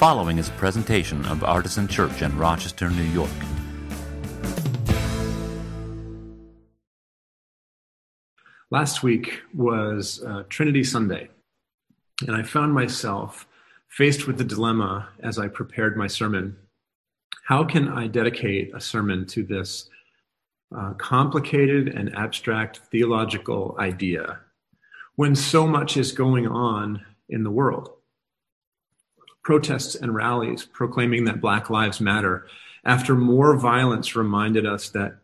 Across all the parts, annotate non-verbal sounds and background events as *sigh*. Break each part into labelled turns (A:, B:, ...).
A: following is a presentation of Artisan Church in Rochester, New York.
B: Last week was uh, Trinity Sunday, and I found myself faced with the dilemma as I prepared my sermon. How can I dedicate a sermon to this uh, complicated and abstract theological idea when so much is going on in the world? Protests and rallies proclaiming that Black Lives Matter, after more violence reminded us that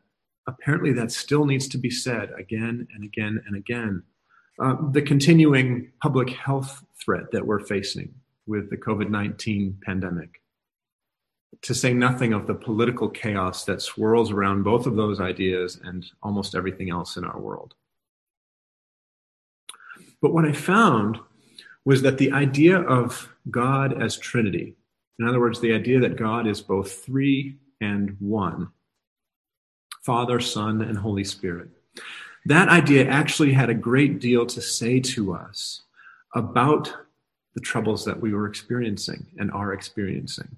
B: apparently that still needs to be said again and again and again. Uh, the continuing public health threat that we're facing with the COVID 19 pandemic, to say nothing of the political chaos that swirls around both of those ideas and almost everything else in our world. But what I found was that the idea of God as Trinity, in other words, the idea that God is both three and one, Father, Son, and Holy Spirit. That idea actually had a great deal to say to us about the troubles that we were experiencing and are experiencing.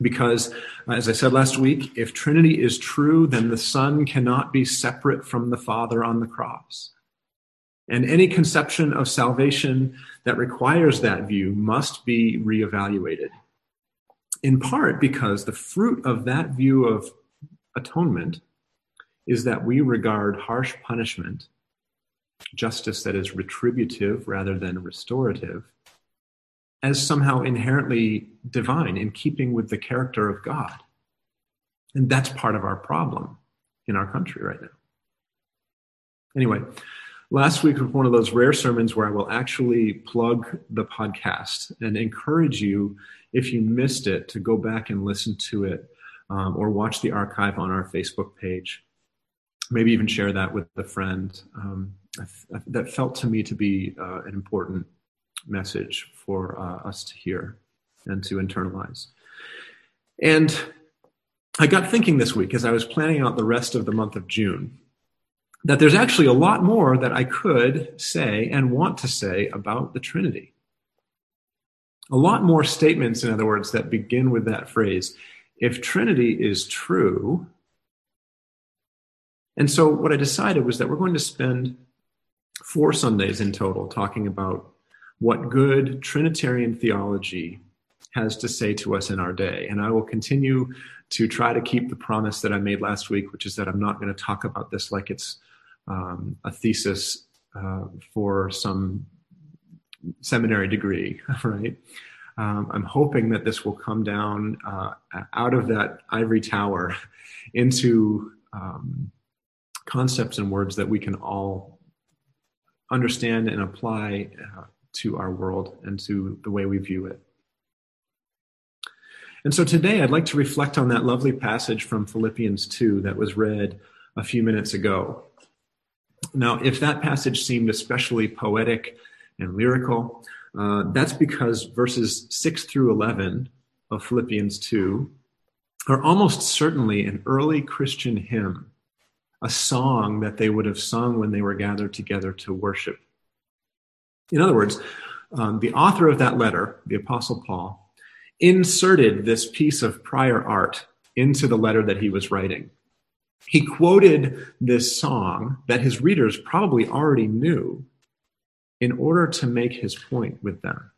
B: Because, as I said last week, if Trinity is true, then the Son cannot be separate from the Father on the cross. And any conception of salvation that requires that view must be reevaluated. In part because the fruit of that view of atonement is that we regard harsh punishment, justice that is retributive rather than restorative, as somehow inherently divine in keeping with the character of God. And that's part of our problem in our country right now. Anyway, last week was one of those rare sermons where I will actually plug the podcast and encourage you, if you missed it, to go back and listen to it um, or watch the archive on our Facebook page. Maybe even share that with a friend. Um, that felt to me to be uh, an important message for uh, us to hear and to internalize. And I got thinking this week as I was planning out the rest of the month of June that there's actually a lot more that I could say and want to say about the Trinity. A lot more statements, in other words, that begin with that phrase if Trinity is true. And so, what I decided was that we're going to spend four Sundays in total talking about what good Trinitarian theology has to say to us in our day. And I will continue to try to keep the promise that I made last week, which is that I'm not going to talk about this like it's um, a thesis uh, for some seminary degree, *laughs* right? Um, I'm hoping that this will come down uh, out of that ivory tower *laughs* into um, concepts and words that we can all understand and apply uh, to our world and to the way we view it. And so today I'd like to reflect on that lovely passage from Philippians 2 that was read a few minutes ago. Now, if that passage seemed especially poetic and lyrical, uh, that's because verses 6 through 11 of Philippians 2 are almost certainly an early Christian hymn, a song that they would have sung when they were gathered together to worship in other words, um, the author of that letter, the Apostle Paul, inserted this piece of prior art into the letter that he was writing. He quoted this song that his readers probably already knew in order to make his point with them.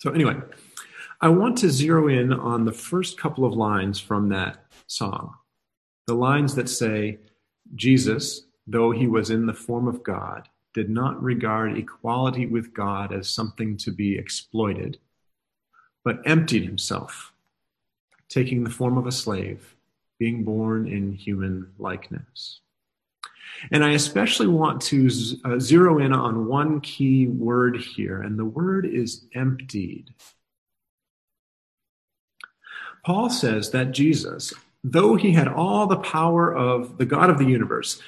B: So, anyway, I want to zero in on the first couple of lines from that song. The lines that say, Jesus, though he was in the form of God, did not regard equality with God as something to be exploited, but emptied himself, taking the form of a slave, being born in human likeness. And I especially want to uh, zero in on one key word here, and the word is emptied. Paul says that Jesus, though he had all the power of the God of the universe,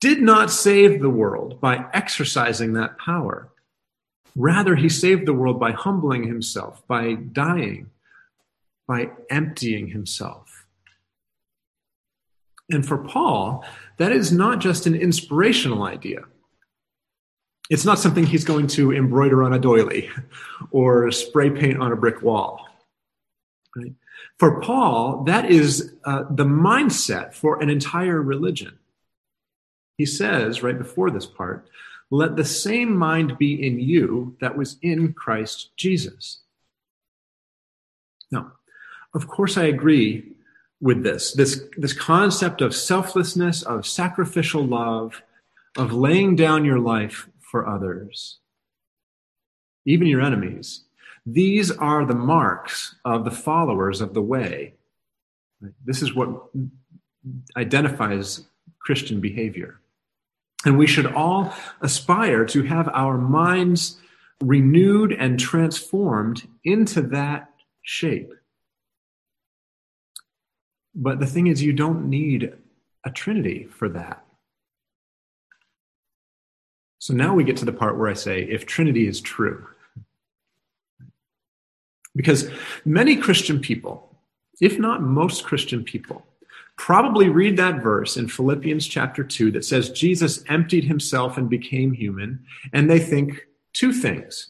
B: did not save the world by exercising that power. Rather, he saved the world by humbling himself, by dying, by emptying himself. And for Paul, that is not just an inspirational idea. It's not something he's going to embroider on a doily or spray paint on a brick wall. Right? For Paul, that is uh, the mindset for an entire religion. He says right before this part, let the same mind be in you that was in Christ Jesus. Now, of course, I agree with this. This, this concept of selflessness, of sacrificial love, of laying down your life for others, even your enemies. These are the marks of the followers of the way. This is what identifies Christian behavior. And we should all aspire to have our minds renewed and transformed into that shape. But the thing is, you don't need a trinity for that. So now we get to the part where I say, if Trinity is true. Because many Christian people, if not most Christian people, probably read that verse in Philippians chapter 2 that says Jesus emptied himself and became human, and they think two things.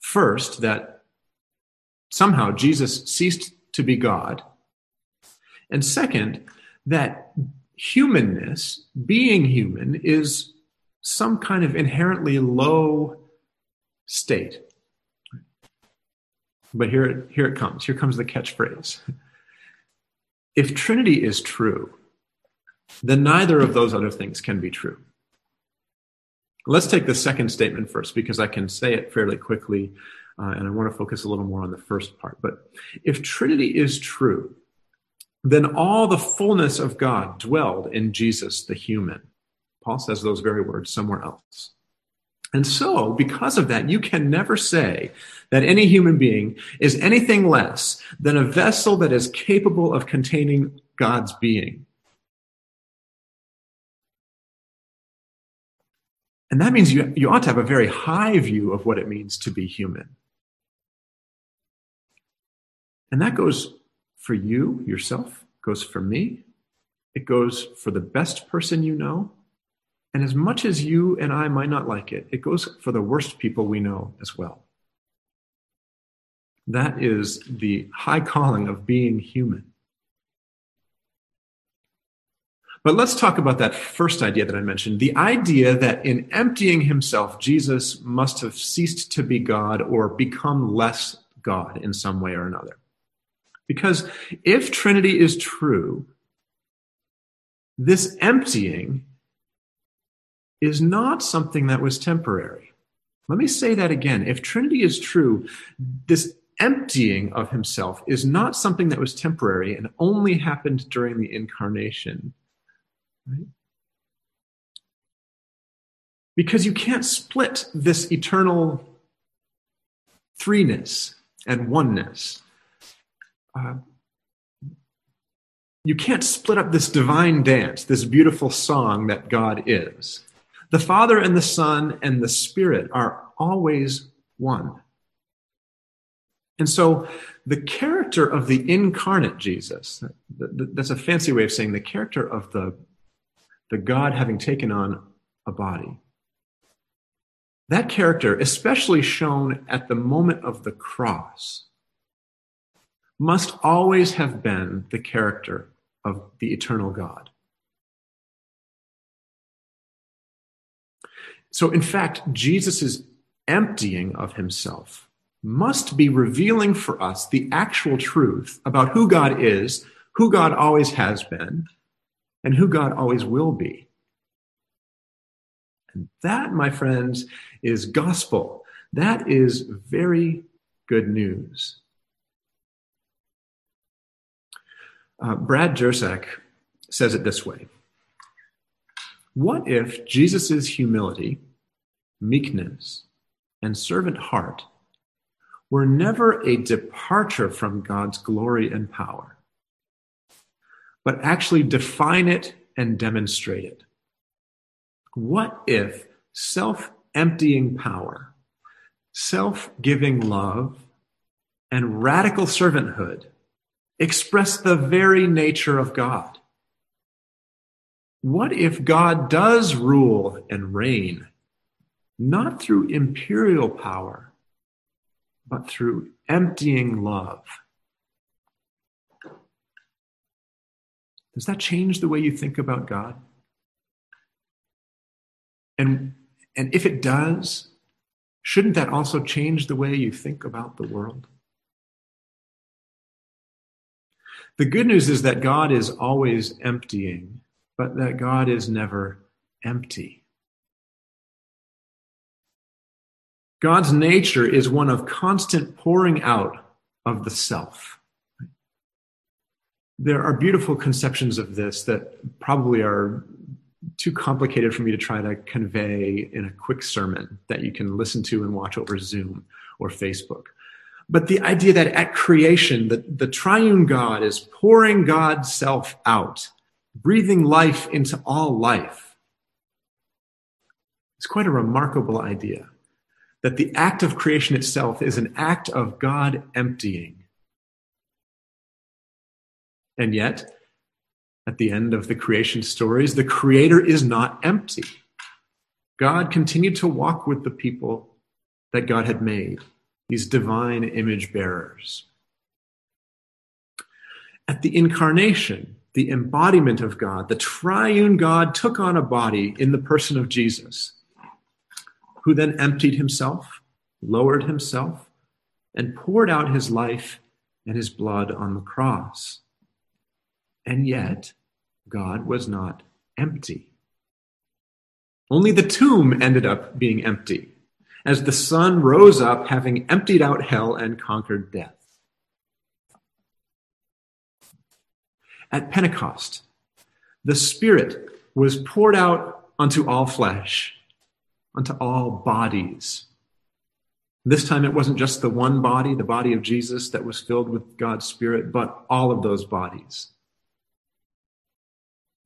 B: First, that somehow Jesus ceased to be God. And second, that humanness, being human, is some kind of inherently low state. But here, here it comes. Here comes the catchphrase. If Trinity is true, then neither of those other things can be true. Let's take the second statement first because I can say it fairly quickly uh, and I want to focus a little more on the first part. But if Trinity is true, then all the fullness of God dwelled in Jesus the human. Paul says those very words somewhere else. And so, because of that, you can never say that any human being is anything less than a vessel that is capable of containing God's being. And that means you, you ought to have a very high view of what it means to be human. And that goes for you, yourself, goes for me. It goes for the best person you know, and as much as you and I might not like it, it goes for the worst people we know as well. That is the high calling of being human. But let's talk about that first idea that I mentioned the idea that in emptying himself, Jesus must have ceased to be God or become less God in some way or another. Because if Trinity is true, this emptying is not something that was temporary. Let me say that again. If Trinity is true, this emptying of himself is not something that was temporary and only happened during the incarnation. Right? Because you can't split this eternal threeness and oneness. Uh, you can't split up this divine dance, this beautiful song that God is. The Father and the Son and the Spirit are always one. And so the character of the incarnate Jesus, that's a fancy way of saying the character of the, the God having taken on a body. That character, especially shown at the moment of the cross, must always have been the character of the eternal God. So, in fact, Jesus' emptying of himself must be revealing for us the actual truth about who God is, who God always has been, and who God always will be. And that, my friends, is gospel. That is very good news. Uh, Brad Jersak says it this way What if Jesus' humility meekness, and servant heart were never a departure from God's glory and power, but actually define it and demonstrate it. What if self emptying power, self giving love, and radical servanthood express the very nature of God? What if God does rule and reign not through imperial power, but through emptying love. Does that change the way you think about God? And, and if it does, shouldn't that also change the way you think about the world? The good news is that God is always emptying, but that God is never empty. God's nature is one of constant pouring out of the self. There are beautiful conceptions of this that probably are too complicated for me to try to convey in a quick sermon that you can listen to and watch over Zoom or Facebook. But the idea that at creation, the, the triune God is pouring God's self out, breathing life into all life. It's quite a remarkable idea that the act of creation itself is an act of God emptying. And yet, at the end of the creation stories, the Creator is not empty. God continued to walk with the people that God had made, these divine image bearers. At the incarnation, the embodiment of God, the triune God took on a body in the person of Jesus, who then emptied himself, lowered himself, and poured out his life and his blood on the cross. And yet, God was not empty. Only the tomb ended up being empty, as the sun rose up, having emptied out hell and conquered death. At Pentecost, the Spirit was poured out onto all flesh, onto all bodies. This time it wasn't just the one body, the body of Jesus, that was filled with God's Spirit, but all of those bodies.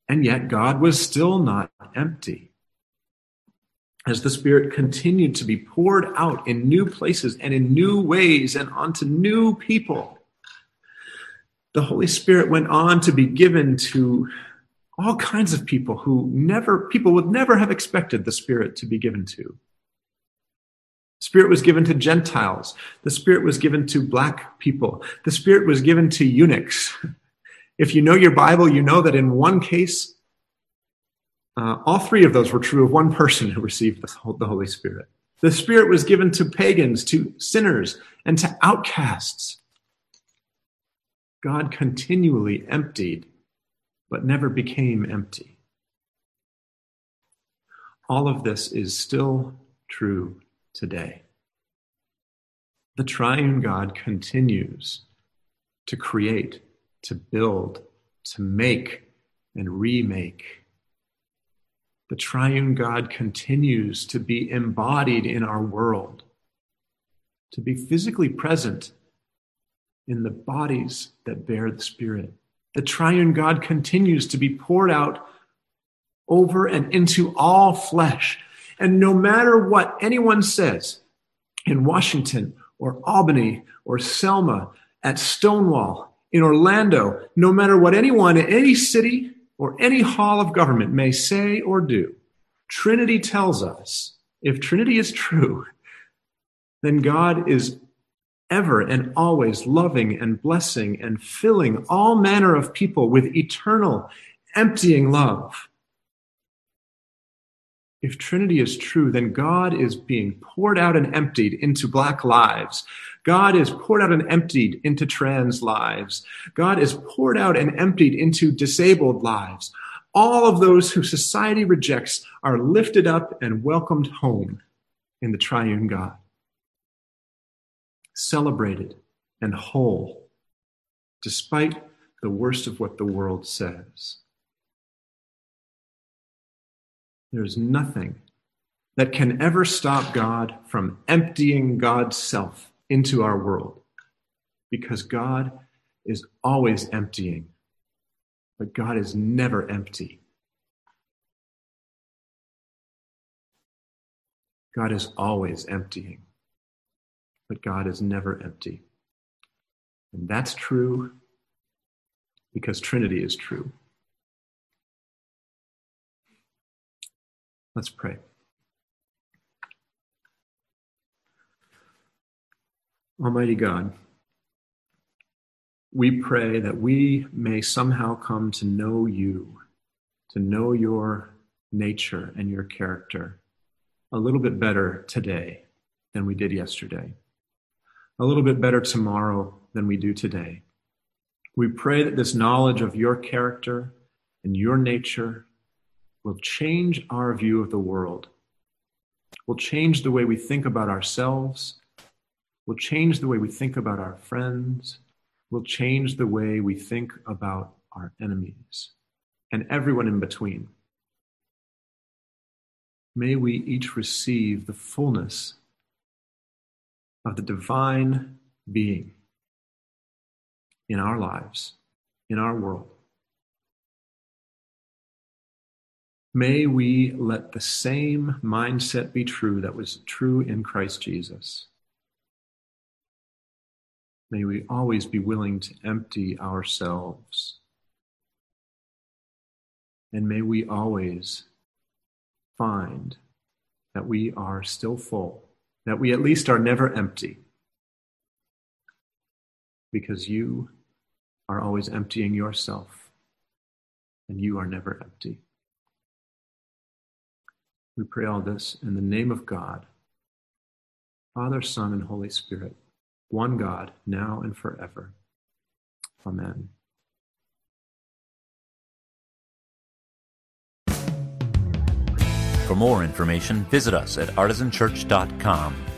B: And yet God was still not empty. As the Spirit continued to be poured out in new places and in new ways and onto new people, the Holy Spirit went on to be given to all kinds of people who never, people would never have expected the Spirit to be given to. Spirit was given to Gentiles. The Spirit was given to black people. The Spirit was given to eunuchs. *laughs* If you know your Bible, you know that in one case, uh, all three of those were true of one person who received the Holy Spirit. The Spirit was given to pagans, to sinners, and to outcasts. God continually emptied, but never became empty. All of this is still true today. The triune God continues to create to build, to make, and remake. The triune God continues to be embodied in our world, to be physically present in the bodies that bear the Spirit. The triune God continues to be poured out over and into all flesh. And no matter what anyone says in Washington or Albany or Selma, at Stonewall, in Orlando, no matter what anyone in any city or any hall of government may say or do, Trinity tells us if Trinity is true, then God is ever and always loving and blessing and filling all manner of people with eternal, emptying love. If Trinity is true, then God is being poured out and emptied into black lives. God is poured out and emptied into trans lives. God is poured out and emptied into disabled lives. All of those who society rejects are lifted up and welcomed home in the triune God. Celebrated and whole, despite the worst of what the world says. There's nothing that can ever stop God from emptying God's self into our world because God is always emptying, but God is never empty. God is always emptying, but God is never empty. And that's true because Trinity is true. Let's pray. Almighty God, we pray that we may somehow come to know you, to know your nature and your character a little bit better today than we did yesterday, a little bit better tomorrow than we do today. We pray that this knowledge of your character and your nature will change our view of the world, will change the way we think about ourselves, will change the way we think about our friends, will change the way we think about our enemies and everyone in between. May we each receive the fullness of the divine being in our lives, in our world. May we let the same mindset be true that was true in Christ Jesus. May we always be willing to empty ourselves. And may we always find that we are still full, that we at least are never empty, because you are always emptying yourself, and you are never empty. We pray all this in the name of God, Father, Son, and Holy Spirit, one God, now and forever. Amen.
A: For more information, visit us at artisanchurch.com